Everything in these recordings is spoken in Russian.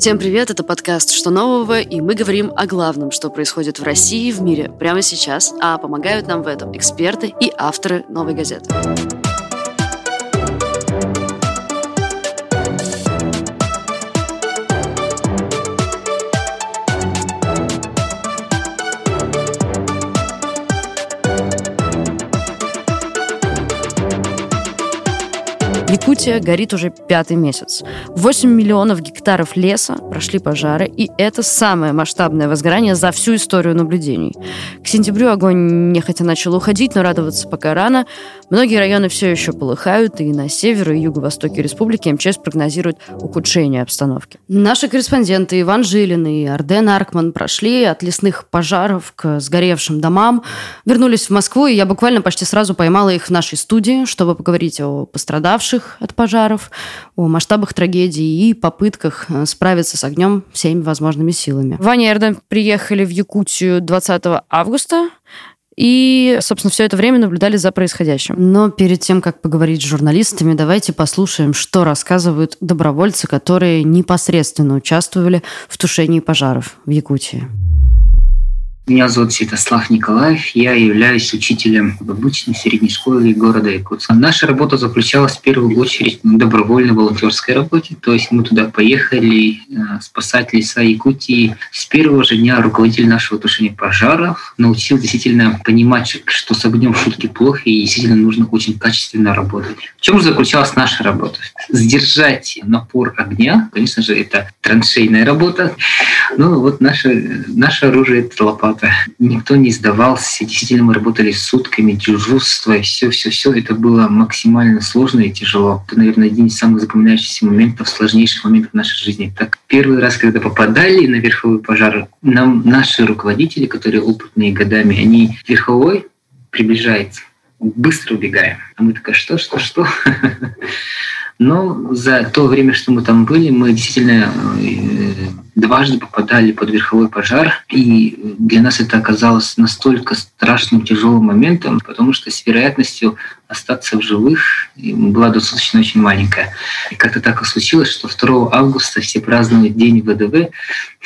Всем привет, это подкаст «Что нового?» и мы говорим о главном, что происходит в России и в мире прямо сейчас, а помогают нам в этом эксперты и авторы «Новой газеты». Якутия горит уже пятый месяц. 8 миллионов гектаров леса прошли пожары, и это самое масштабное возгорание за всю историю наблюдений. К сентябрю огонь нехотя начал уходить, но радоваться пока рано. Многие районы все еще полыхают, и на севере и юго-востоке республики МЧС прогнозирует ухудшение обстановки. Наши корреспонденты Иван Жилин и Арден Аркман прошли от лесных пожаров к сгоревшим домам, вернулись в Москву, и я буквально почти сразу поймала их в нашей студии, чтобы поговорить о пострадавших, пострадавших от пожаров, о масштабах трагедии и попытках э, справиться с огнем всеми возможными силами. Ваня и Эрден приехали в Якутию 20 августа, и, собственно, все это время наблюдали за происходящим. Но перед тем, как поговорить с журналистами, давайте послушаем, что рассказывают добровольцы, которые непосредственно участвовали в тушении пожаров в Якутии. Меня зовут Святослав Николаев, я являюсь учителем в обычной средней школе города Якутска. Наша работа заключалась в первую очередь в добровольной волонтерской работе, то есть мы туда поехали э, спасать леса Якутии. С первого же дня руководитель нашего тушения пожаров научил действительно понимать, что с огнем шутки плохо и действительно нужно очень качественно работать. В чем же заключалась наша работа? Сдержать напор огня, конечно же, это траншейная работа, но вот наше, наше оружие – это лопата работа. Никто не сдавался. Действительно, мы работали сутками, дежурство, все-все-все. Это было максимально сложно и тяжело. Это, наверное, один из самых запоминающихся моментов, сложнейших моментов нашей жизни. Так, первый раз, когда попадали на верховой пожар, нам наши руководители, которые опытные годами, они верховой приближается, быстро убегаем. А мы такая, что, что, что? Но за то время, что мы там были, мы действительно э, дважды попадали под верховой пожар, и для нас это оказалось настолько страшным, тяжелым моментом, потому что с вероятностью остаться в живых была достаточно очень маленькая. И как-то так и случилось, что 2 августа все празднуют День ВДВ,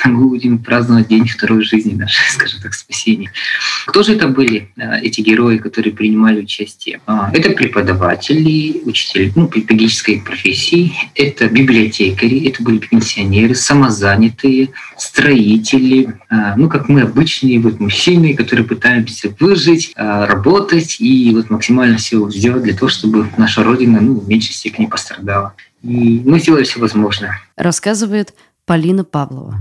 а мы будем праздновать День второй жизни нашей, скажем так, спасения. Кто же это были, э, эти герои, которые принимали участие? А, это преподаватели, учителя ну, педагогической профессии, это библиотекари, это были пенсионеры, самозанятые, строители, а, ну, как мы обычные вот мужчины, которые пытаемся выжить, а, работать и вот максимально все сделать для того, чтобы наша Родина ну, в меньшей степени пострадала. И мы сделали все возможное. Рассказывает Полина Павлова.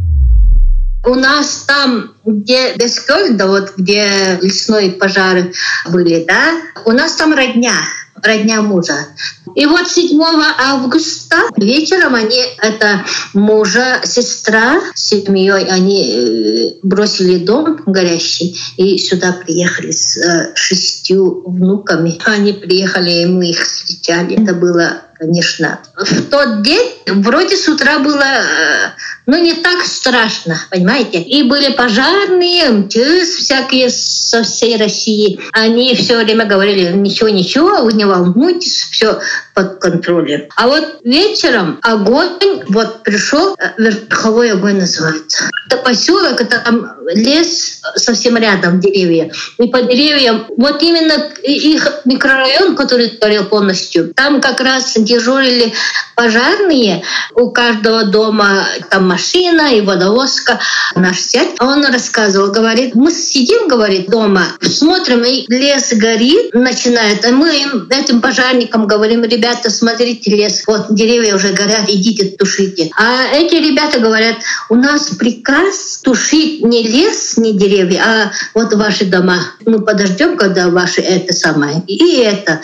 У нас там, где Бескольда, вот где лесные пожары были, да, у нас там родня, родня мужа. И вот 7 августа вечером они, это мужа, сестра с семьей, они э, бросили дом горящий и сюда приехали с э, шестью внуками. Они приехали, и мы их встречали. Это было конечно. В тот день вроде с утра было, э, ну, не так страшно, понимаете? И были пожарные, МЧС всякие со всей России. Они все время говорили, ничего, ничего, вы не волнуйтесь, все под контролем. А вот вечером огонь, вот пришел, э, верховой огонь называется. Это поселок, это там лес совсем рядом, деревья. И по деревьям, вот именно их микрорайон, который горел полностью, там как раз дежурили пожарные. У каждого дома там машина и водовозка. Наш зять, он рассказывал, говорит, мы сидим, говорит, дома, смотрим, и лес горит, начинает. А мы им, этим пожарникам говорим, ребята, смотрите, лес, вот деревья уже горят, идите, тушите. А эти ребята говорят, у нас приказ тушить не лес, не деревья, а вот ваши дома. Мы подождем, когда ваши это самое. И это.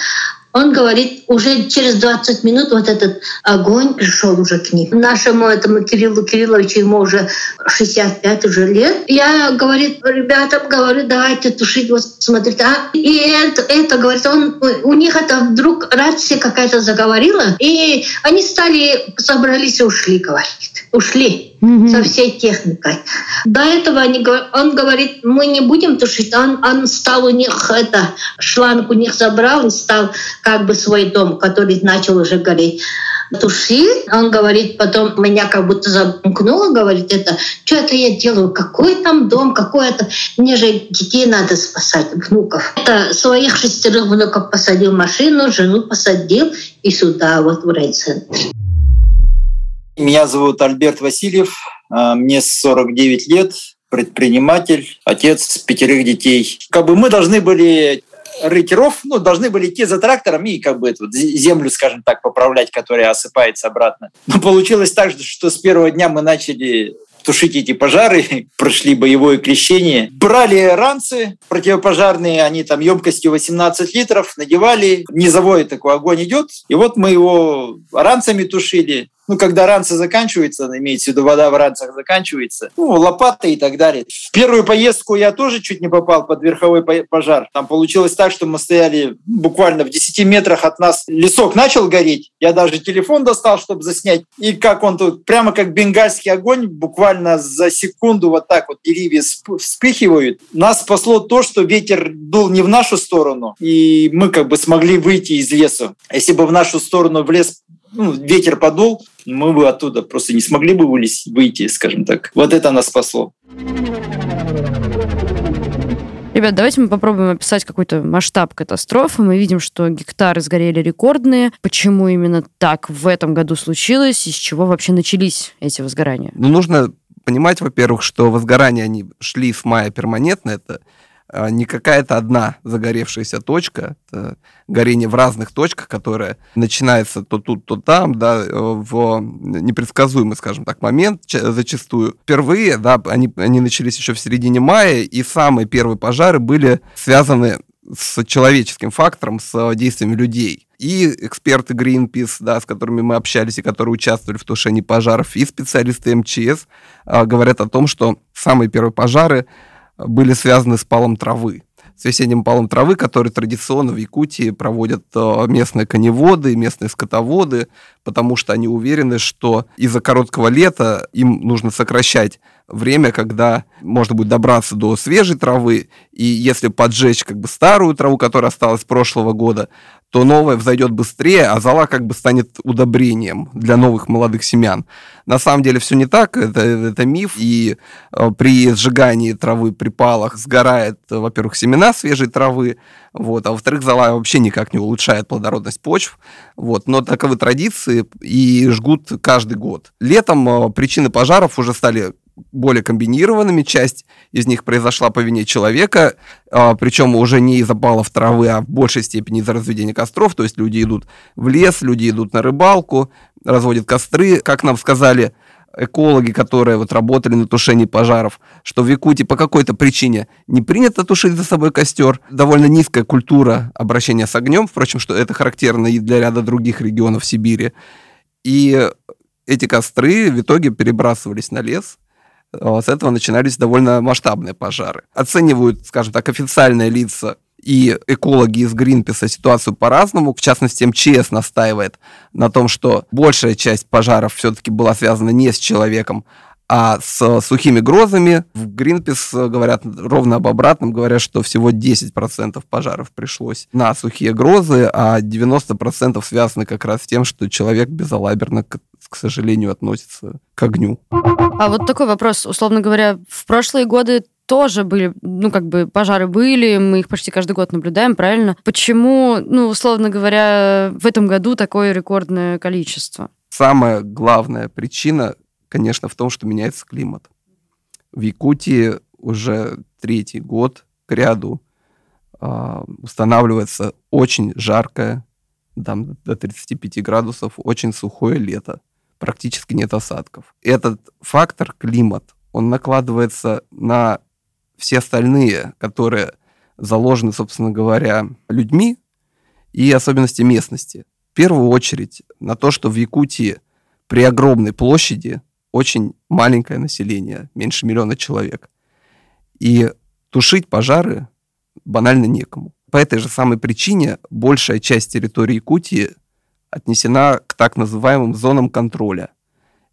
Он говорит, уже через 20 минут вот этот огонь пришел уже к ним. Нашему этому Кириллу Кирилловичу ему уже 65 уже лет. Я, говорит, ребятам говорю, давайте тушить, вот смотрите. А, и это, это, говорит, он, у них это вдруг рация какая-то заговорила, и они стали, собрались и ушли, говорит. Ушли угу. со всей техникой. До этого они, он говорит, мы не будем тушить. Он, он стал у них, это, шланг у них забрал и стал как бы свой дом, который начал уже гореть. туши. Он говорит, потом меня как будто замкнуло, говорит, это, что это я делаю, какой там дом, какой это, мне же детей надо спасать, внуков. Это своих шестерых внуков посадил машину, жену посадил и сюда, вот в райцентр. Меня зовут Альберт Васильев, а, мне 49 лет, предприниматель, отец пятерых детей. Как бы мы должны были рыть ров, ну, должны были идти за трактором и как бы эту землю, скажем так, поправлять, которая осыпается обратно. Но получилось так, что с первого дня мы начали тушить эти пожары, прошли боевое крещение. Брали ранцы противопожарные, они там емкостью 18 литров, надевали, низовой такой огонь идет, и вот мы его ранцами тушили ну, когда ранцы заканчиваются, имеется в виду вода в ранцах заканчивается, ну, лопаты и так далее. В первую поездку я тоже чуть не попал под верховой пожар. Там получилось так, что мы стояли буквально в 10 метрах от нас. Лесок начал гореть. Я даже телефон достал, чтобы заснять. И как он тут, прямо как бенгальский огонь, буквально за секунду вот так вот деревья вспыхивают. Нас спасло то, что ветер дул не в нашу сторону, и мы как бы смогли выйти из леса. Если бы в нашу сторону в лес ну, ветер подул, мы бы оттуда просто не смогли бы вылезть, выйти, скажем так. Вот это нас спасло. Ребят, давайте мы попробуем описать какой-то масштаб катастрофы. Мы видим, что гектары сгорели рекордные. Почему именно так в этом году случилось? Из чего вообще начались эти возгорания? Ну, нужно понимать, во-первых, что возгорания, они шли с мая перманентно. Это не какая-то одна загоревшаяся точка, это горение в разных точках, которое начинается то тут, то там, да, в непредсказуемый, скажем так, момент зачастую. Впервые, да, они, они начались еще в середине мая, и самые первые пожары были связаны с человеческим фактором, с действиями людей. И эксперты Greenpeace, да, с которыми мы общались и которые участвовали в тушении пожаров, и специалисты МЧС а, говорят о том, что самые первые пожары были связаны с палом травы с весенним палом травы, который традиционно в Якутии проводят э, местные коневоды, местные скотоводы, потому что они уверены, что из-за короткого лета им нужно сокращать время, когда можно будет добраться до свежей травы, и если поджечь как бы старую траву, которая осталась прошлого года, то новое взойдет быстрее, а зола как бы станет удобрением для новых молодых семян. На самом деле все не так, это, это миф, и э, при сжигании травы при палах сгорает, во-первых, семена свежей травы, вот, а во-вторых, зола вообще никак не улучшает плодородность почв, вот, но таковы традиции и жгут каждый год. Летом э, причины пожаров уже стали более комбинированными. Часть из них произошла по вине человека, а, причем уже не из-за палов травы, а в большей степени из-за разведения костров. То есть люди идут в лес, люди идут на рыбалку, разводят костры. Как нам сказали экологи, которые вот работали на тушении пожаров, что в Якутии по какой-то причине не принято тушить за собой костер. Довольно низкая культура обращения с огнем, впрочем, что это характерно и для ряда других регионов Сибири. И эти костры в итоге перебрасывались на лес, с этого начинались довольно масштабные пожары. Оценивают, скажем так, официальные лица и экологи из Гринписа ситуацию по-разному. В частности, МЧС настаивает на том, что большая часть пожаров все-таки была связана не с человеком, а с сухими грозами. В Гринпис говорят ровно об обратном, говорят, что всего 10% пожаров пришлось на сухие грозы, а 90% связаны как раз с тем, что человек безалаберно к сожалению, относится к огню. А вот такой вопрос, условно говоря, в прошлые годы тоже были, ну, как бы пожары были, мы их почти каждый год наблюдаем, правильно? Почему, ну, условно говоря, в этом году такое рекордное количество? Самая главная причина, конечно, в том, что меняется климат. В Якутии уже третий год к ряду э, устанавливается очень жаркое, там до 35 градусов, очень сухое лето практически нет осадков. Этот фактор, климат, он накладывается на все остальные, которые заложены, собственно говоря, людьми и особенности местности. В первую очередь на то, что в Якутии при огромной площади очень маленькое население, меньше миллиона человек. И тушить пожары банально некому. По этой же самой причине большая часть территории Якутии отнесена к так называемым зонам контроля.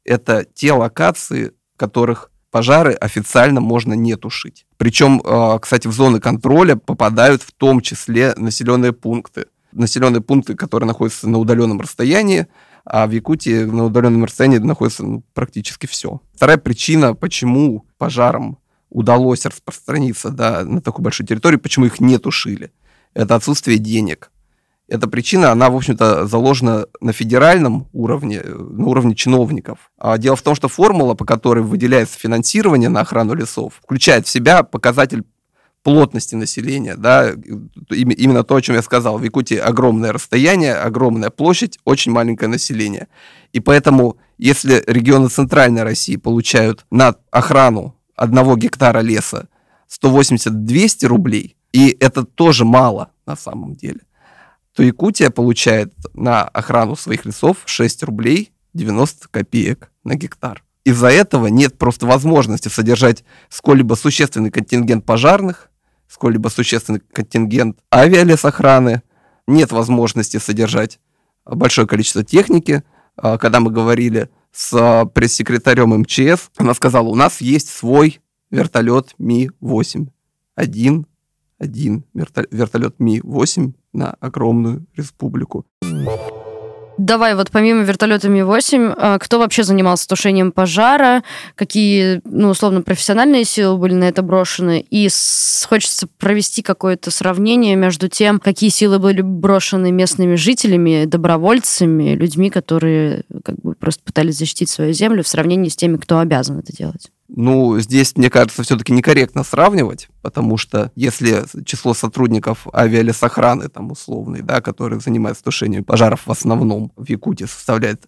Это те локации, в которых пожары официально можно не тушить. Причем, а, кстати, в зоны контроля попадают в том числе населенные пункты. Населенные пункты, которые находятся на удаленном расстоянии а в Якутии на удаленном расстоянии находится ну, практически все. Вторая причина, почему пожарам удалось распространиться да, на такую большую территорию, почему их не тушили, это отсутствие денег. Эта причина, она, в общем-то, заложена на федеральном уровне, на уровне чиновников. А дело в том, что формула, по которой выделяется финансирование на охрану лесов, включает в себя показатель плотности населения, да, именно то, о чем я сказал. В Якутии огромное расстояние, огромная площадь, очень маленькое население. И поэтому, если регионы Центральной России получают на охрану одного гектара леса 180-200 рублей, и это тоже мало на самом деле, то Якутия получает на охрану своих лесов 6 рублей 90 копеек на гектар. Из-за этого нет просто возможности содержать сколь-либо существенный контингент пожарных, сколь-либо существенный контингент авиалесохраны, нет возможности содержать большое количество техники. А, когда мы говорили с пресс-секретарем МЧС, она сказала, у нас есть свой вертолет Ми-8. Один, один вертолет Ми-8 на огромную республику. Давай, вот помимо вертолета Ми-8, а, кто вообще занимался тушением пожара, какие, ну, условно, профессиональные силы были на это брошены, и хочется провести какое-то сравнение между тем, какие силы были брошены местными жителями, добровольцами, людьми, которые как бы просто пытались защитить свою землю в сравнении с теми, кто обязан это делать. Ну, здесь, мне кажется, все-таки некорректно сравнивать, потому что если число сотрудников авиалесохраны, там, условный, да, которые занимаются тушением пожаров в основном в Якутии составляет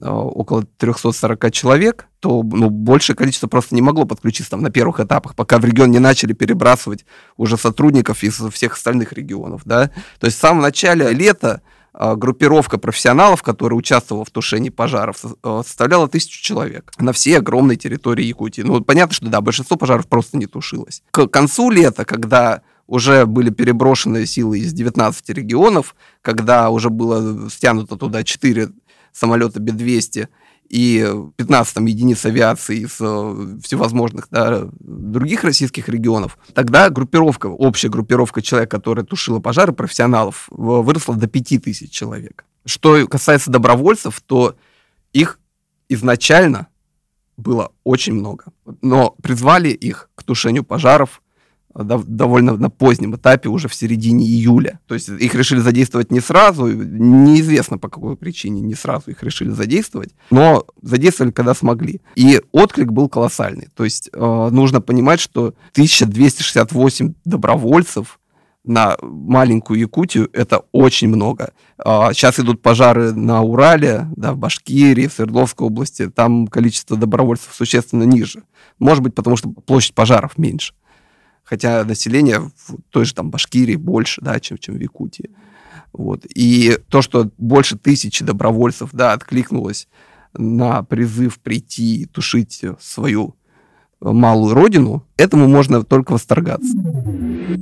э, около 340 человек, то ну, большее количество просто не могло подключиться там, на первых этапах, пока в регион не начали перебрасывать уже сотрудников из всех остальных регионов. Да? То есть в самом начале лета группировка профессионалов, которая участвовала в тушении пожаров, э, составляла тысячу человек на всей огромной территории Якутии. Ну, понятно, что да, большинство пожаров просто не тушилось. К концу лета, когда уже были переброшены силы из 19 регионов, когда уже было стянуто туда 4 самолета Б-200 и 15 там, единиц авиации из э, всевозможных да, других российских регионов, тогда группировка, общая группировка человек, которая тушила пожары, профессионалов, выросла до 5000 человек. Что касается добровольцев, то их изначально было очень много. Но призвали их к тушению пожаров довольно на позднем этапе, уже в середине июля. То есть их решили задействовать не сразу, неизвестно по какой причине не сразу их решили задействовать, но задействовали, когда смогли. И отклик был колоссальный. То есть э, нужно понимать, что 1268 добровольцев на маленькую Якутию это очень много. А, сейчас идут пожары на Урале, да, в Башкирии, в Свердловской области. Там количество добровольцев существенно ниже. Может быть, потому что площадь пожаров меньше хотя население в той же там Башкирии больше, да, чем, чем в Якутии. Вот. И то, что больше тысячи добровольцев, да, откликнулось на призыв прийти и тушить свою малую родину, этому можно только восторгаться.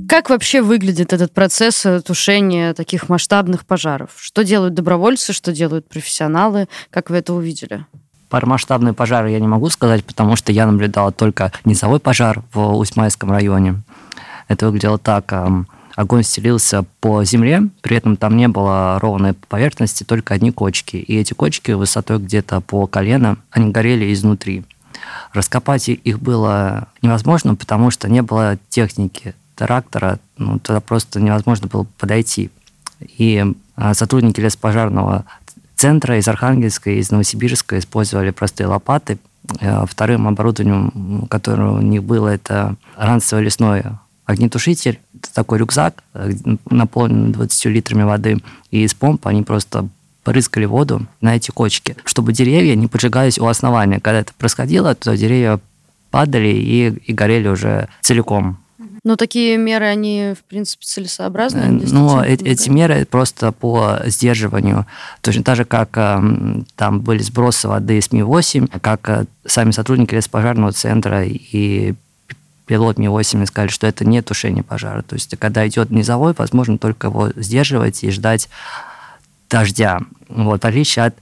Как вообще выглядит этот процесс тушения таких масштабных пожаров? Что делают добровольцы, что делают профессионалы? Как вы это увидели? Про масштабные пожары я не могу сказать, потому что я наблюдала только низовой пожар в Усмайском районе. Это выглядело так. Огонь стелился по земле, при этом там не было ровной поверхности, только одни кочки. И эти кочки высотой где-то по колено, они горели изнутри. Раскопать их было невозможно, потому что не было техники трактора, ну, туда просто невозможно было подойти. И а, сотрудники леспожарного центра, из Архангельска, из Новосибирска использовали простые лопаты. Э, вторым оборудованием, которое у них было, это ранцевый лесной огнетушитель. Это такой рюкзак, э, наполненный 20 литрами воды. И из помпы они просто порыскали воду на эти кочки, чтобы деревья не поджигались у основания. Когда это происходило, то деревья падали и, и горели уже целиком. Но такие меры, они, в принципе, целесообразны? Э, ну, эти, эти меры просто по сдерживанию. Точно так же, как э, там были сбросы воды с Ми-8, как э, сами сотрудники леспожарного центра и пилот Ми-8 сказали, что это не тушение пожара. То есть, когда идет низовой, возможно только его сдерживать и ждать дождя. Вот, в отличие от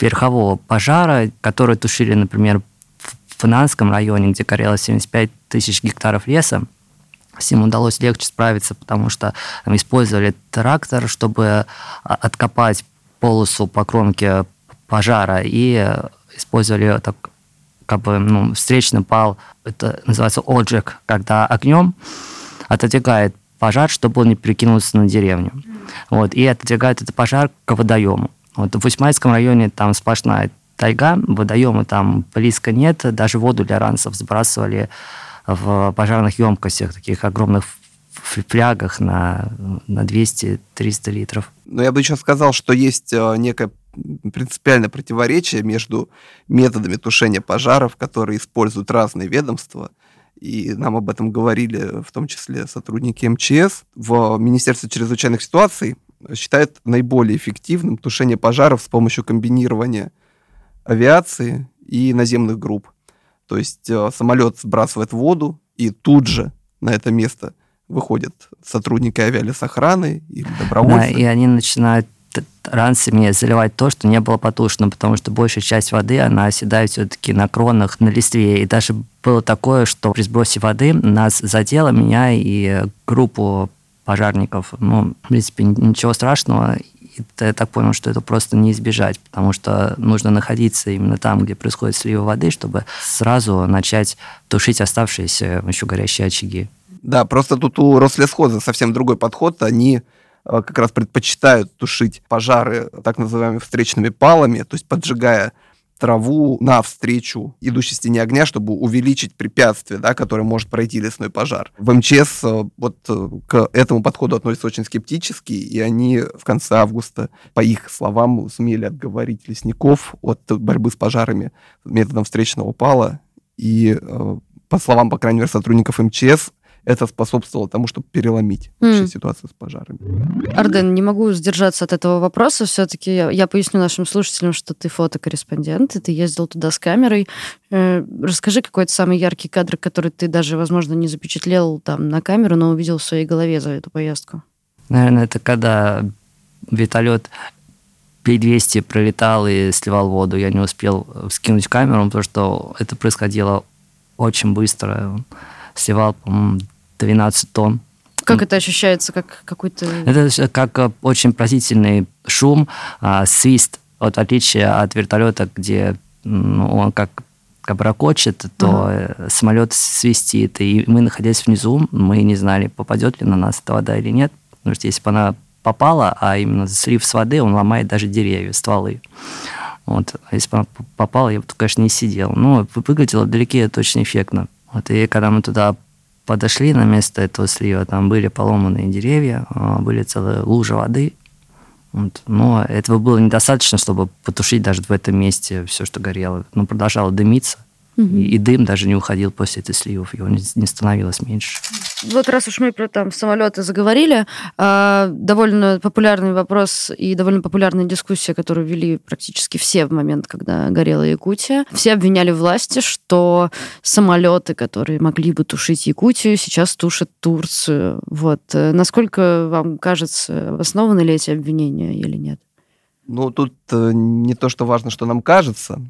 верхового пожара, который тушили, например, в Финанском районе, где горело 75 тысяч гектаров леса, с удалось легче справиться, потому что использовали трактор, чтобы а, откопать полосу по кромке пожара и использовали так как бы ну, встречный пал, это называется оджек, когда огнем отодвигает пожар, чтобы он не перекинулся на деревню. Вот, и отодвигает этот пожар к водоему. Вот, в Усмайском районе там сплошная тайга, водоема там близко нет, даже воду для ранцев сбрасывали в пожарных емкостях, таких огромных флягах на, на 200-300 литров. Но я бы еще сказал, что есть э, некое принципиальное противоречие между методами тушения пожаров, которые используют разные ведомства, и нам об этом говорили в том числе сотрудники МЧС. В Министерстве чрезвычайных ситуаций считают наиболее эффективным тушение пожаров с помощью комбинирования авиации и наземных групп. То есть э, самолет сбрасывает воду, и тут же на это место выходят сотрудники авиалесохраны или добровольцы. Да, и они начинают ранцами заливать то, что не было потушено, потому что большая часть воды, она оседает все-таки на кронах, на листве. И даже было такое, что при сбросе воды нас задело, меня и группу пожарников. Ну, в принципе, ничего страшного. Я так понял, что это просто не избежать, потому что нужно находиться именно там, где происходит слива воды, чтобы сразу начать тушить оставшиеся еще горящие очаги. Да, просто тут у Рослесхоза совсем другой подход. Они Э, как раз предпочитают тушить пожары так называемыми встречными палами, то есть поджигая траву навстречу идущей стене огня, чтобы увеличить препятствие, да, которое может пройти лесной пожар. В МЧС э, вот э, к этому подходу относятся очень скептически, и они в конце августа, по их словам, сумели отговорить лесников от борьбы с пожарами методом встречного пала. И по словам, по крайней мере, сотрудников МЧС, это способствовало тому, чтобы переломить mm. ситуацию с пожарами. Арден, не могу сдержаться от этого вопроса. Все-таки я, я поясню нашим слушателям, что ты фотокорреспондент, и ты ездил туда с камерой. Э, расскажи какой-то самый яркий кадр, который ты даже, возможно, не запечатлел там на камеру, но увидел в своей голове за эту поездку. Наверное, это когда вертолет P-200 пролетал и сливал воду. Я не успел скинуть камеру, потому что это происходило очень быстро. Сливал, по-моему, 12 тонн. Как это ощущается, как какой-то... Это как э, очень поразительный шум, а, свист, вот, в отличие от вертолета, где ну, он как как ракочет, то uh-huh. самолет свистит. И мы, находясь внизу, мы не знали, попадет ли на нас эта вода или нет. Потому что если бы она попала, а именно слив с воды, он ломает даже деревья, стволы. Вот. А если бы она попала, я бы, конечно, не сидел. Но выглядело вдалеке это очень эффектно. Вот. И когда мы туда подошли на место этого слива, там были поломанные деревья, а, были целые лужи воды. Вот. Но этого было недостаточно, чтобы потушить даже в этом месте все, что горело. Но продолжало дымиться. Угу. И, и дым даже не уходил после этих сливов, его не, не становилось меньше. Вот раз уж мы про там самолеты заговорили, э, довольно популярный вопрос и довольно популярная дискуссия, которую вели практически все в момент, когда горела Якутия. Все обвиняли власти, что самолеты, которые могли бы тушить Якутию, сейчас тушат Турцию. Вот. Э, насколько вам кажется, обоснованы ли эти обвинения или нет? Ну, тут э, не то, что важно, что нам кажется.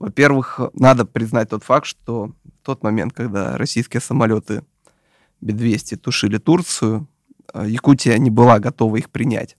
Во-первых, надо признать тот факт, что в тот момент, когда российские самолеты Би-200 тушили Турцию, э, Якутия не была готова их принять,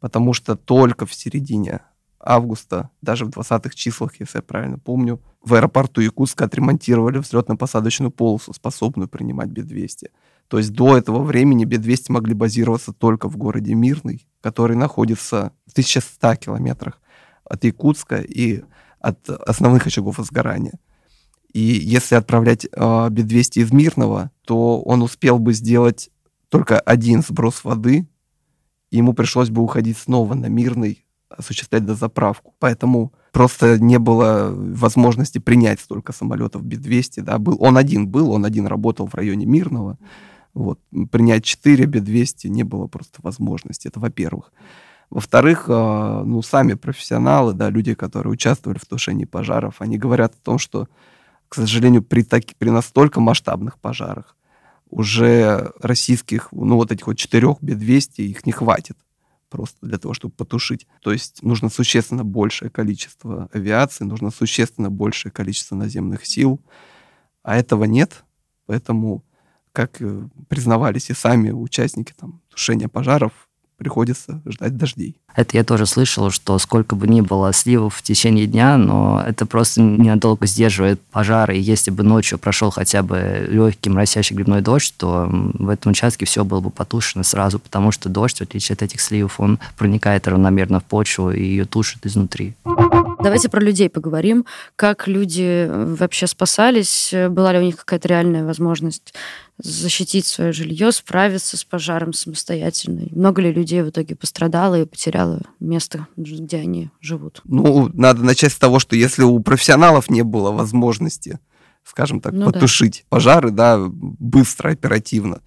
потому что только в середине августа, даже в 20-х числах, если я правильно помню, в аэропорту Якутска отремонтировали взлетно-посадочную полосу, способную принимать Би-200. То есть до этого времени Би-200 могли базироваться только в городе Мирный, который находится в 1100 километрах от Якутска, и от основных очагов возгорания. И если отправлять э, Би-200 из Мирного, то он успел бы сделать только один сброс воды, и ему пришлось бы уходить снова на Мирный, осуществлять дозаправку. Поэтому просто не было возможности принять столько самолетов Би-200. Да? Был, он один был, он один работал в районе Мирного. Вот. Принять 4 Би-200 не было просто возможности. Это во-первых. Во-вторых, а, ну, сами профессионалы, да, люди, которые участвовали в тушении пожаров, они говорят о том, что, к сожалению, при, таки, при настолько масштабных пожарах уже российских, ну, вот этих вот четырех Би-200, их не хватит просто для того, чтобы потушить. То есть нужно существенно большее количество авиации, нужно существенно большее количество наземных сил, а этого нет, поэтому, как э, признавались и сами участники там, тушения пожаров, приходится ждать дождей. Это я тоже слышал, что сколько бы ни было сливов в течение дня, но это просто ненадолго сдерживает пожары. И если бы ночью прошел хотя бы легкий моросящий грибной дождь, то в этом участке все было бы потушено сразу, потому что дождь, в отличие от этих сливов, он проникает равномерно в почву и ее тушит изнутри. Давайте про людей поговорим. Как люди вообще спасались? Была ли у них какая-то реальная возможность защитить свое жилье, справиться с пожаром самостоятельно? Много ли людей в итоге пострадало и потеряло место, где они живут? Ну, надо начать с того, что если у профессионалов не было возможности, скажем так, ну, потушить да. пожары, да, быстро, оперативно,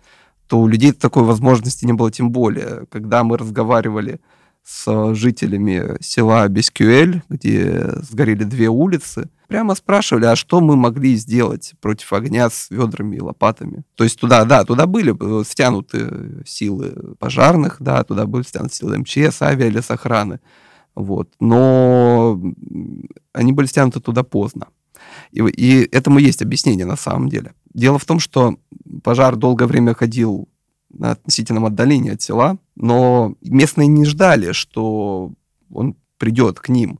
то у людей такой возможности не было тем более. Когда мы разговаривали с жителями села Бескюэль, где сгорели две улицы, прямо спрашивали, а что мы могли сделать против огня с ведрами и лопатами. То есть туда, да, туда были э, стянуты силы пожарных, да, туда были стянуты силы МЧС, авиалесохраны. Вот. Но они были стянуты туда поздно. И, и этому есть объяснение на самом деле. Дело в том, что пожар долгое время ходил на относительном отдалении от села, но местные не ждали, что он придет к ним.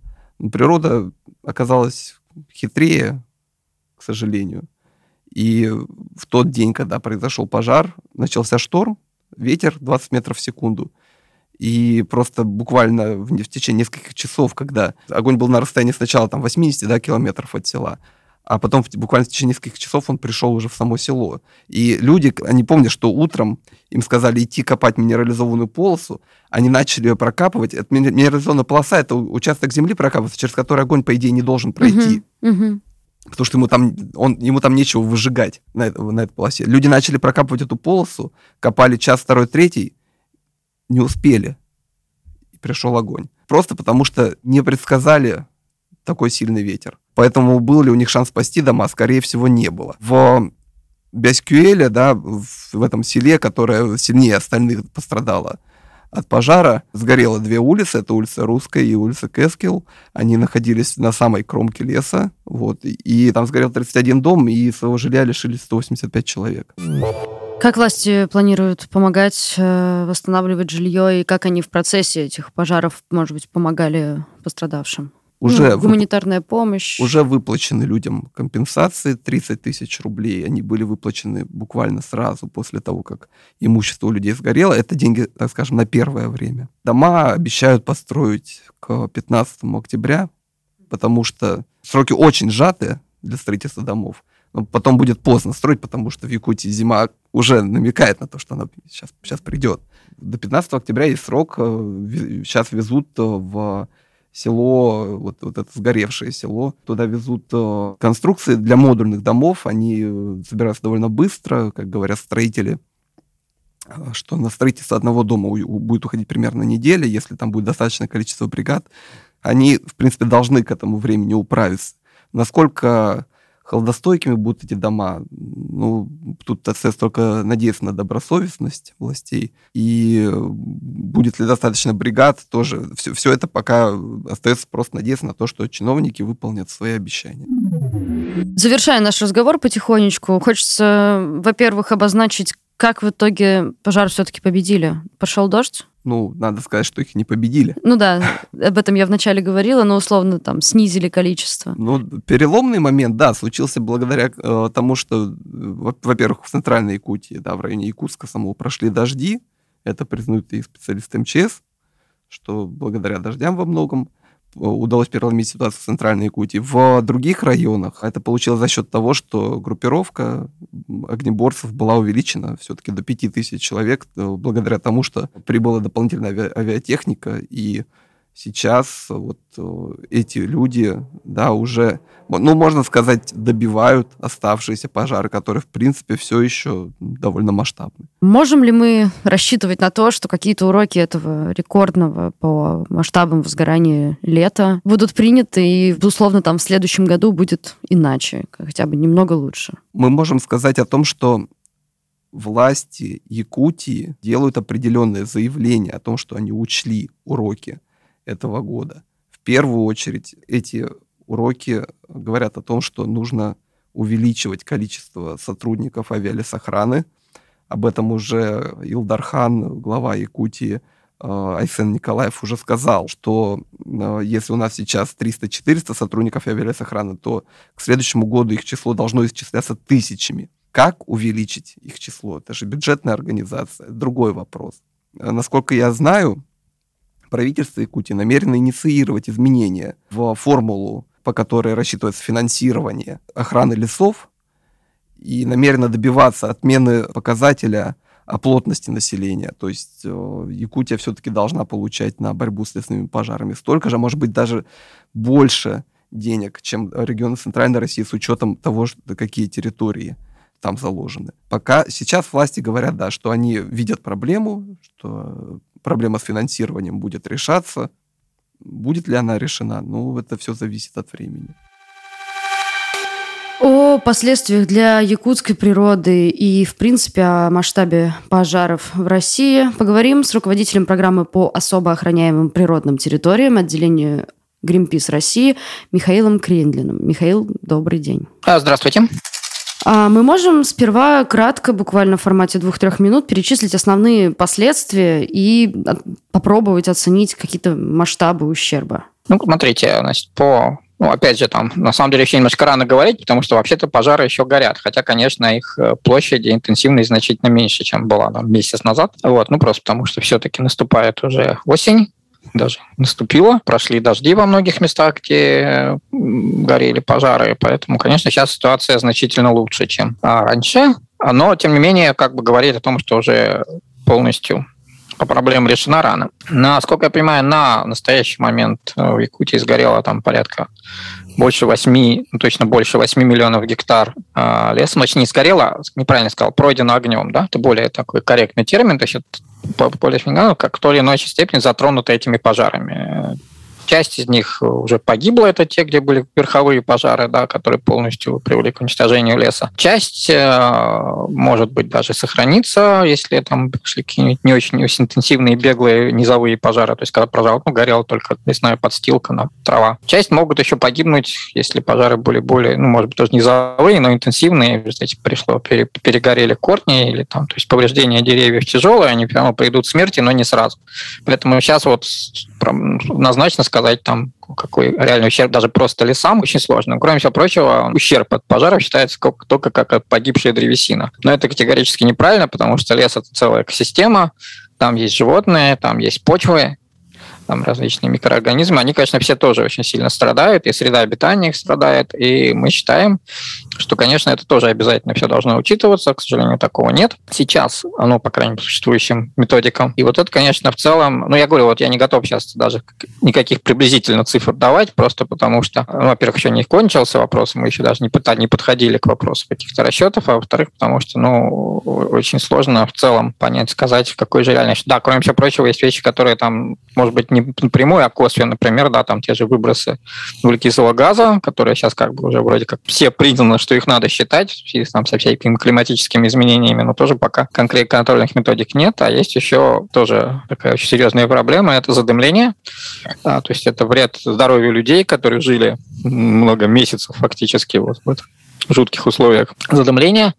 Природа оказалась хитрее, к сожалению. И в тот день, когда произошел пожар, начался шторм, ветер 20 метров в секунду. И просто буквально в, в течение нескольких часов, когда огонь был на расстоянии сначала там 80 да, километров от села, а потом буквально в течение нескольких часов он пришел уже в само село. И люди, они помнят, что утром им сказали идти копать минерализованную полосу, они начали ее прокапывать. Это минерализованная полоса, это участок земли прокапывается, через который огонь, по идее, не должен пройти. Uh-huh, uh-huh. Потому что ему там, он, ему там нечего выжигать на, на этой полосе. Люди начали прокапывать эту полосу, копали час, второй, третий, не успели. И пришел огонь. Просто потому что не предсказали такой сильный ветер. Поэтому был ли у них шанс спасти дома, скорее всего, не было. В Бяскюэле, да, в, этом селе, которое сильнее остальных пострадало от пожара, сгорело две улицы, это улица Русская и улица Кескил. Они находились на самой кромке леса, вот, и там сгорел 31 дом, и своего жилья лишились 185 человек. Как власти планируют помогать э, восстанавливать жилье, и как они в процессе этих пожаров, может быть, помогали пострадавшим? Уже ну, гуманитарная вып... помощь. Уже выплачены людям компенсации 30 тысяч рублей. Они были выплачены буквально сразу после того, как имущество у людей сгорело. Это деньги, так скажем, на первое время. Дома обещают построить к 15 октября, потому что сроки очень сжатые для строительства домов. Но потом будет поздно строить, потому что в Якутии зима уже намекает на то, что она сейчас, сейчас придет. До 15 октября есть срок. Сейчас э, везут в село, вот, вот это сгоревшее село. Туда везут э, конструкции для модульных домов. Они э, собираются довольно быстро, как говорят строители э, что на строительство одного дома будет уходить примерно неделя, если там будет достаточное количество бригад, они, в принципе, должны к этому времени управиться. Насколько холодостойкими будут эти дома. Ну, тут остается только надеяться на добросовестность властей. И будет ли достаточно бригад, тоже все, все это пока остается просто надеяться на то, что чиновники выполнят свои обещания. Завершая наш разговор потихонечку, хочется, во-первых, обозначить, как в итоге пожар все-таки победили. Пошел дождь? Ну, надо сказать, что их не победили. Ну да, об этом я вначале говорила, но условно там снизили количество. Ну, переломный момент, да, случился благодаря э, тому, что, во-первых, в центральной Якутии, да, в районе Якутска самого прошли дожди, это признают и специалисты МЧС, что благодаря дождям во многом удалось переломить ситуацию в Центральной Якутии. В других районах это получилось за счет того, что группировка огнеборцев была увеличена все-таки до 5000 человек, э, благодаря тому, что прибыла дополнительная авиатехника, и сейчас вот э, эти люди, да, уже, ну, можно сказать, добивают оставшиеся пожары, которые, в принципе, все еще довольно масштабны. Можем ли мы рассчитывать на то, что какие-то уроки этого рекордного по масштабам возгорания лета будут приняты, и, безусловно, там в следующем году будет иначе, хотя бы немного лучше? Мы можем сказать о том, что власти Якутии делают определенные заявления о том, что они учли уроки этого года. В первую очередь эти уроки говорят о том, что нужно увеличивать количество сотрудников авиалесохраны. Об этом уже Илдархан, глава Якутии, э, Айсен Николаев уже сказал, что э, если у нас сейчас 300-400 сотрудников авиалесохраны, то к следующему году их число должно исчисляться тысячами. Как увеличить их число? Это же бюджетная организация. Другой вопрос. Насколько я знаю, правительство Якутии намерено инициировать изменения в формулу, по которой рассчитывается финансирование охраны лесов, и намерено добиваться отмены показателя о плотности населения. То есть э, Якутия все-таки должна получать на борьбу с лесными пожарами столько же, а может быть, даже больше денег, чем регионы Центральной России с учетом того, что, какие территории там заложены. Пока сейчас власти говорят, да, что они видят проблему, что проблема с финансированием будет решаться. Будет ли она решена? Ну, это все зависит от времени. О последствиях для якутской природы и, в принципе, о масштабе пожаров в России поговорим с руководителем программы по особо охраняемым природным территориям отделения Greenpeace России Михаилом Крендлиным. Михаил, добрый день. Здравствуйте. А мы можем сперва кратко, буквально в формате двух-трех минут, перечислить основные последствия и попробовать оценить какие-то масштабы ущерба. Ну, смотрите, значит, по ну, опять же, там, на самом деле, еще немножко рано говорить, потому что вообще-то пожары еще горят. Хотя, конечно, их э, площадь и интенсивность значительно меньше, чем была там, месяц назад. Вот, ну, просто потому что все-таки наступает уже осень, даже наступила. Прошли дожди во многих местах, где горели пожары. Поэтому, конечно, сейчас ситуация значительно лучше, чем раньше. Но, тем не менее, как бы говорит о том, что уже полностью проблема решена рано. Насколько я понимаю, на настоящий момент в Якутии сгорело там порядка больше 8, ну, точно больше 8 миллионов гектар э, леса. Значит, не сгорело, неправильно сказал, пройдено огнем, да? Это более такой корректный термин. То есть это более как в той или иной степени затронуты этими пожарами. Часть из них уже погибла, это те, где были верховые пожары, да, которые полностью привели к уничтожению леса. Часть, э, может быть, даже сохранится, если там пришли какие-нибудь не очень, интенсивные беглые низовые пожары, то есть когда пожар, ну, горела только лесная подстилка, на трава. Часть могут еще погибнуть, если пожары были более, ну, может быть, тоже низовые, но интенсивные, в результате пришло, перегорели корни или там, то есть повреждения деревьев тяжелые, они прямо придут к смерти, но не сразу. Поэтому сейчас вот однозначно сказать там, какой реальный ущерб даже просто лесам очень сложно. Кроме всего прочего, ущерб от пожаров считается только как от погибшей древесина. Но это категорически неправильно, потому что лес – это целая экосистема, там есть животные, там есть почвы, там различные микроорганизмы, они, конечно, все тоже очень сильно страдают, и среда обитания их страдает, и мы считаем, что, конечно, это тоже обязательно все должно учитываться, к сожалению, такого нет. Сейчас оно, по крайней мере, существующим методикам. И вот это, конечно, в целом, ну, я говорю, вот я не готов сейчас даже никаких приблизительно цифр давать, просто потому что, ну, во-первых, еще не кончился вопрос, мы еще даже не, пытали, не подходили к вопросу каких-то расчетов, а во-вторых, потому что, ну, очень сложно в целом понять, сказать, какой же реальный... Да, кроме всего прочего, есть вещи, которые там, может быть, не напрямую, а косвенно, например, да, там те же выбросы углекислого газа, которые сейчас как бы уже вроде как все признаны, что их надо считать в связи там, со всякими климатическими изменениями, но тоже пока конкретных контрольных методик нет, а есть еще тоже такая очень серьезная проблема, это задымление, да, то есть это вред здоровью людей, которые жили много месяцев фактически вот в жутких условиях задымления.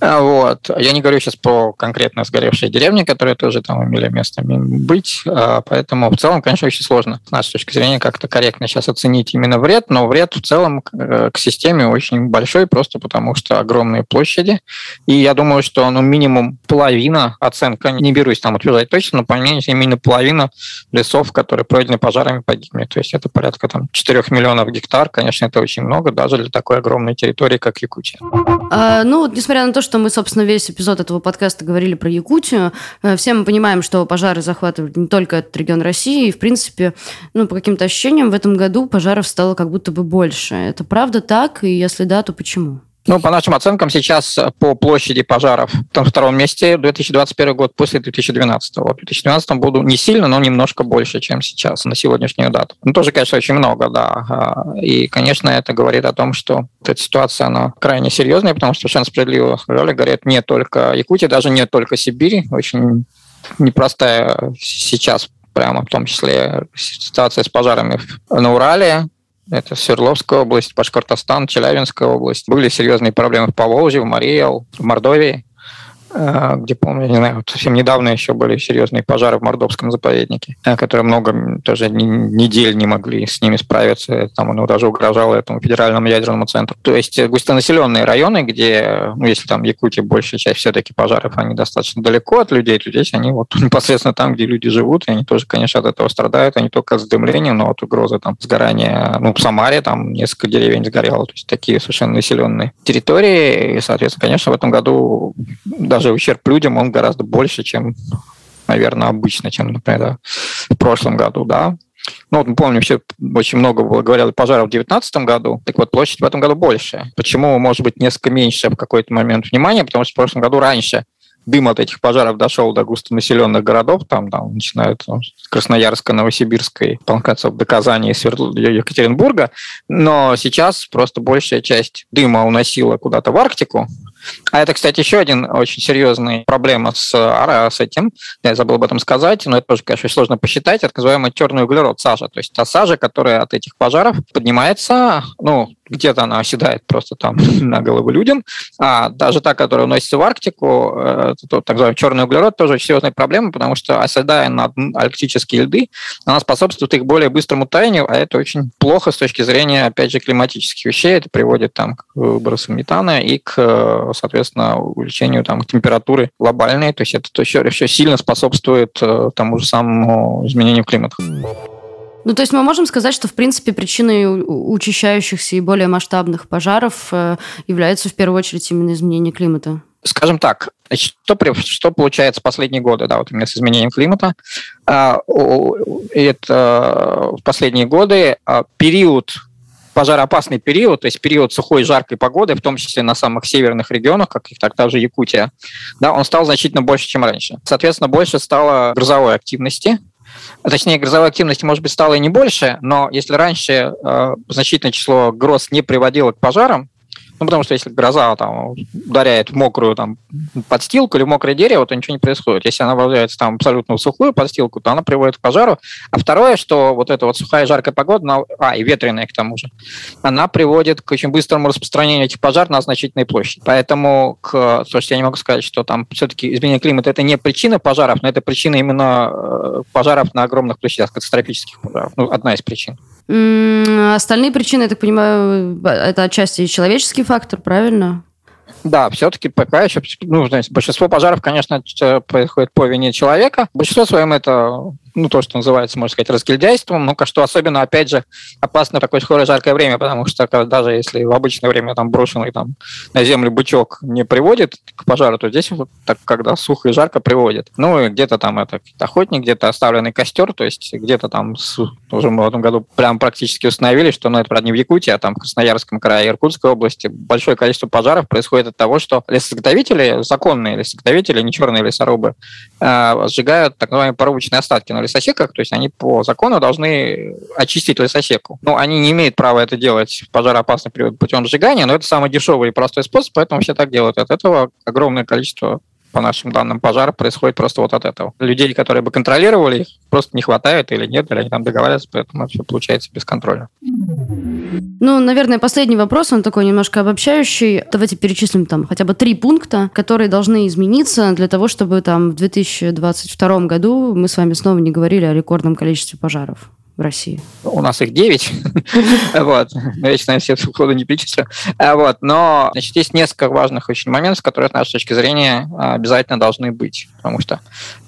А, вот. Я не говорю сейчас про конкретно сгоревшие деревни, которые тоже там имели место быть, а, поэтому в целом, конечно, очень сложно с нашей точки зрения как-то корректно сейчас оценить именно вред, но вред в целом к системе очень большой, просто потому что огромные площади, и я думаю, что ну, минимум половина оценка, не берусь там утверждать точно, но по меньшей именно половина лесов, которые пройдены пожарами, погибли. То есть это порядка там 4 миллионов гектар, конечно, это очень много, даже для такой огромной территории, как Якутия. А, ну, несмотря на то, что мы, собственно, весь эпизод этого подкаста говорили про Якутию, э, все мы понимаем, что пожары захватывают не только этот регион России, и, в принципе, ну, по каким-то ощущениям, в этом году пожаров стало как будто бы больше. Это правда так? И если да, то почему? Ну, по нашим оценкам, сейчас по площади пожаров на втором месте 2021 год после 2012. В 2012 буду не сильно, но немножко больше, чем сейчас на сегодняшнюю дату. Ну, тоже, конечно, очень много, да. И, конечно, это говорит о том, что эта ситуация, она крайне серьезная, потому что совершенно справедливо сказали, говорят, не только Якутия, даже не только Сибирь. Очень непростая сейчас прямо в том числе ситуация с пожарами на Урале, это Свердловская область, Башкортостан, Челябинская область. Были серьезные проблемы в Поволжье, в Мариэл, в Мордовии. Э, где, помню, не знаю, совсем недавно еще были серьезные пожары в Мордовском заповеднике, э, которые много тоже недель не могли с ними справиться. Там оно даже угрожало этому федеральному ядерному центру. То есть э, густонаселенные районы, где, ну, если там Якутия, большая часть все-таки пожаров, они достаточно далеко от людей, то здесь они вот непосредственно там, где люди живут, и они тоже, конечно, от этого страдают, они только от задымления, но от угрозы там сгорания, ну, в Самаре там несколько деревень сгорело, то есть такие совершенно населенные территории, и, соответственно, конечно, в этом году даже даже ущерб людям, он гораздо больше, чем, наверное, обычно, чем, например, в прошлом году, да. Ну, вот мы помним, все очень много было, говорили пожаров в 2019 году, так вот площадь в этом году больше. Почему, может быть, несколько меньше в какой-то момент внимания? Потому что в прошлом году раньше дым от этих пожаров дошел до густонаселенных городов, там, там начиная там, с Красноярска, Новосибирска и, по до Казани и Сверд... Екатеринбурга, но сейчас просто большая часть дыма уносила куда-то в Арктику, а это, кстати, еще один очень серьезный проблема с, с этим. Я забыл об этом сказать, но это тоже, конечно, сложно посчитать. Это называемый черный углерод, сажа. То есть та сажа, которая от этих пожаров поднимается, ну, где-то она оседает просто там на голову людям, а даже та, которая уносится в Арктику, э, это, так называемый черный углерод, тоже очень серьезная проблема, потому что оседая на арктические льды, она способствует их более быстрому таянию, а это очень плохо с точки зрения, опять же, климатических вещей. Это приводит там, к выбросу метана и к соответственно, увеличению там, температуры глобальной. То есть это еще, еще сильно способствует э, тому же самому изменению климата. Ну, то есть мы можем сказать, что, в принципе, причиной учащающихся и более масштабных пожаров э, является в первую очередь именно изменение климата. Скажем так, что, что получается последние годы, да, вот именно с изменением климата? А, это в последние годы а, период пожароопасный период, то есть период сухой жаркой погоды, в том числе на самых северных регионах, как их так также Якутия, да, он стал значительно больше, чем раньше. Соответственно, больше стало грозовой активности, Точнее, грозовой активности, может быть, стало и не больше, но если раньше э, значительное число гроз не приводило к пожарам, ну, потому что если гроза там ударяет в мокрую там, подстилку или мокрое дерево, то ничего не происходит. Если она врывается там абсолютно в сухую подстилку, то она приводит к пожару. А второе, что вот эта вот сухая жаркая погода, она, а, и ветреная к тому же, она приводит к очень быстрому распространению этих пожаров на значительные площади. Поэтому, к, слушайте, я не могу сказать, что там все-таки изменение климата это не причина пожаров, но это причина именно э, пожаров на огромных площадях, катастрофических пожаров. Ну, одна из причин. Остальные причины, я так понимаю, это отчасти человеческий фактор, правильно? Да, все-таки пока еще, ну, знаете, большинство пожаров, конечно, происходит по вине человека. Большинство своем это ну, то, что называется, можно сказать, разгильдяйством, ну, что особенно, опять же, опасно в такое скорое жаркое время, потому что даже если в обычное время там брошенный там на землю бычок не приводит к пожару, то здесь вот так, когда сухо и жарко приводит. Ну, и где-то там это охотник, где-то оставленный костер, то есть где-то там уже мы в этом году прям практически установили, что, ну, это, правда, не в Якутии, а там в Красноярском крае Иркутской области большое количество пожаров происходит от того, что лесозаготовители, законные лесозаготовители, не черные лесорубы, сжигают так называемые порубочные остатки на лесосеках, то есть они по закону должны очистить лесосеку. Ну, они не имеют права это делать в пожароопасный период путем сжигания, но это самый дешевый и простой способ, поэтому все так делают. От этого огромное количество по нашим данным, пожар происходит просто вот от этого. Людей, которые бы контролировали их, просто не хватает или нет, или они там договариваются, поэтому все получается бесконтрольно. Ну, наверное, последний вопрос, он такой немножко обобщающий. Давайте перечислим там хотя бы три пункта, которые должны измениться для того, чтобы там в 2022 году мы с вами снова не говорили о рекордном количестве пожаров в России? У нас их 9. вот. Я, честно, все сходу не перечислю. А, вот. Но значит, есть несколько важных очень моментов, которые, с нашей точки зрения, обязательно должны быть. Потому что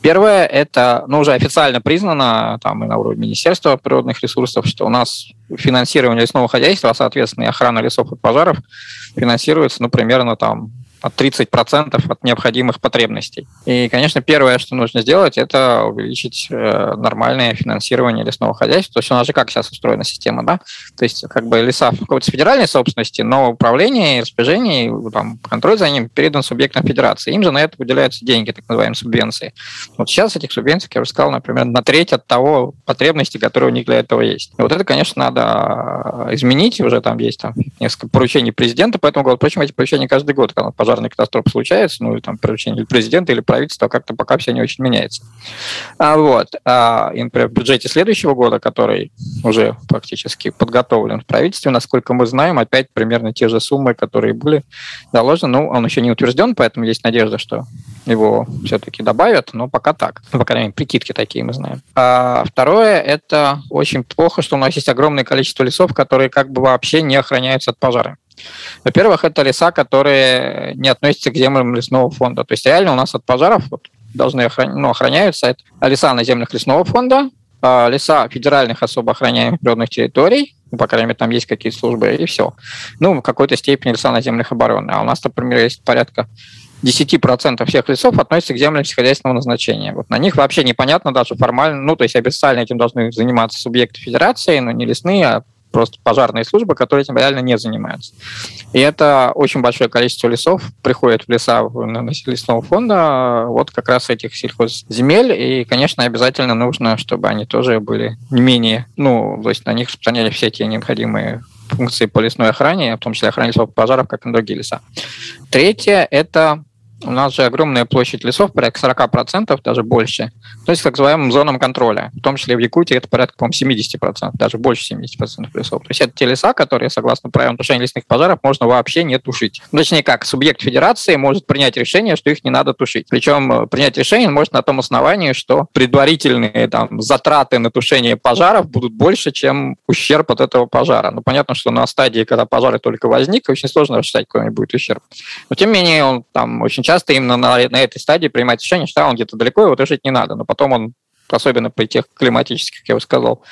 первое, это ну, уже официально признано там, и на уровне Министерства природных ресурсов, что у нас финансирование лесного хозяйства, а, соответственно, и охрана лесов от пожаров финансируется, ну, примерно там 30% от необходимых потребностей. И, конечно, первое, что нужно сделать, это увеличить э, нормальное финансирование лесного хозяйства. То есть у нас же как сейчас устроена система, да? То есть как бы леса в какой-то федеральной собственности, но управление распоряжение, там, контроль за ним передан субъектам федерации. Им же на это выделяются деньги, так называемые субвенции. Вот сейчас этих субвенций, как я уже сказал, например, на треть от того потребности, которые у них для этого есть. И вот это, конечно, надо изменить. Уже там есть там несколько поручений президента по этому году. Эти поручения каждый год, когда, пожалуйста, пожарная катастрофа случается, ну, там поручение президента или правительства, как-то пока все не очень меняется. А, вот. А, и, например, в бюджете следующего года, который уже практически подготовлен в правительстве, насколько мы знаем, опять примерно те же суммы, которые были заложены. Ну, он еще не утвержден, поэтому есть надежда, что его все-таки добавят, но пока так. Ну, по крайней мере, прикидки такие мы знаем. А второе, это очень плохо, что у нас есть огромное количество лесов, которые как бы вообще не охраняются от пожара. Во-первых, это леса, которые не относятся к землям лесного фонда. То есть реально у нас от пожаров вот, должны охран... ну, охраняются это леса на землях лесного фонда, а леса федеральных особо охраняемых природных территорий, ну, по крайней мере, там есть какие-то службы, и все. Ну, в какой-то степени леса на землях обороны. А у нас, например, есть порядка 10% всех лесов относятся к землям сельскохозяйственного назначения. Вот на них вообще непонятно даже формально, ну, то есть официально этим должны заниматься субъекты федерации, но не лесные, а просто пожарные службы, которые этим реально не занимаются. И это очень большое количество лесов приходит в леса лесного фонда, вот как раз этих сельхозземель, и, конечно, обязательно нужно, чтобы они тоже были не менее, ну, то есть на них распространяли все те необходимые функции по лесной охране, в том числе охране лесов пожаров, как и другие леса. Третье – это у нас же огромная площадь лесов, порядка 40%, даже больше, то есть так называемым зонам контроля. В том числе в Якутии это порядка, по-моему, 70%, даже больше 70% лесов. То есть это те леса, которые, согласно правилам тушения лесных пожаров, можно вообще не тушить. Ну, точнее как, субъект федерации может принять решение, что их не надо тушить. Причем э, принять решение может на том основании, что предварительные там, затраты на тушение пожаров будут больше, чем ущерб от этого пожара. Ну, понятно, что на стадии, когда пожар только возник, очень сложно рассчитать, какой будет ущерб. Но, тем не менее, он там очень часто часто именно на, на этой стадии принимать решение, что он где-то далеко, его тушить не надо. Но потом он особенно при тех климатических, как я уже сказал,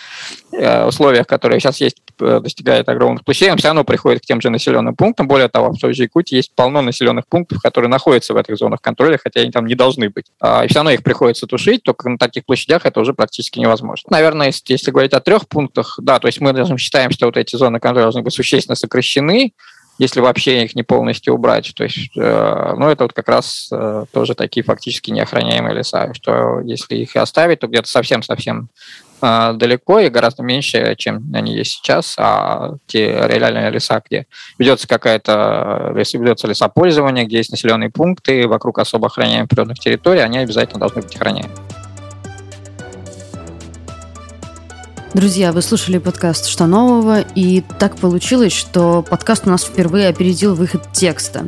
э, условиях, которые сейчас есть, э, достигает огромных площадей, он все равно приходит к тем же населенным пунктам. Более того, в той же Якутии есть полно населенных пунктов, которые находятся в этих зонах контроля, хотя они там не должны быть. А, и все равно их приходится тушить, только на таких площадях это уже практически невозможно. Наверное, если, говорить о трех пунктах, да, то есть мы даже считаем, что вот эти зоны контроля должны быть существенно сокращены, если вообще их не полностью убрать. То есть, э, ну, это вот как раз э, тоже такие фактически неохраняемые леса, что если их оставить, то где-то совсем-совсем э, далеко и гораздо меньше, чем они есть сейчас, а те реальные леса, где ведется какая-то ведется лесопользование, где есть населенные пункты вокруг особо охраняемых природных территорий, они обязательно должны быть охраняемы. Друзья, вы слушали подкаст «Что нового?» И так получилось, что подкаст у нас впервые опередил выход текста.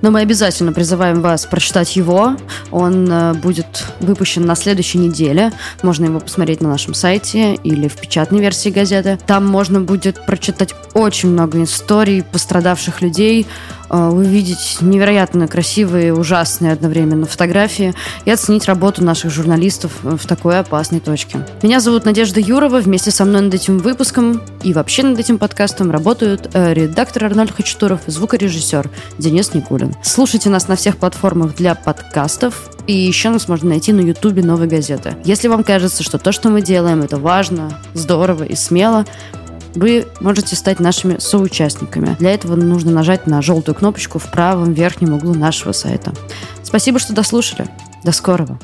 Но мы обязательно призываем вас прочитать его. Он э, будет выпущен на следующей неделе. Можно его посмотреть на нашем сайте или в печатной версии газеты. Там можно будет прочитать очень много историй пострадавших людей, увидеть невероятно красивые, ужасные одновременно фотографии и оценить работу наших журналистов в такой опасной точке. Меня зовут Надежда Юрова. Вместе со мной над этим выпуском и вообще над этим подкастом работают э, редактор Арнольд Хачатуров и звукорежиссер Денис Никулин. Слушайте нас на всех платформах для подкастов и еще нас можно найти на ютубе «Новой газеты». Если вам кажется, что то, что мы делаем, это важно, здорово и смело, вы можете стать нашими соучастниками. Для этого нужно нажать на желтую кнопочку в правом верхнем углу нашего сайта. Спасибо, что дослушали. До скорого.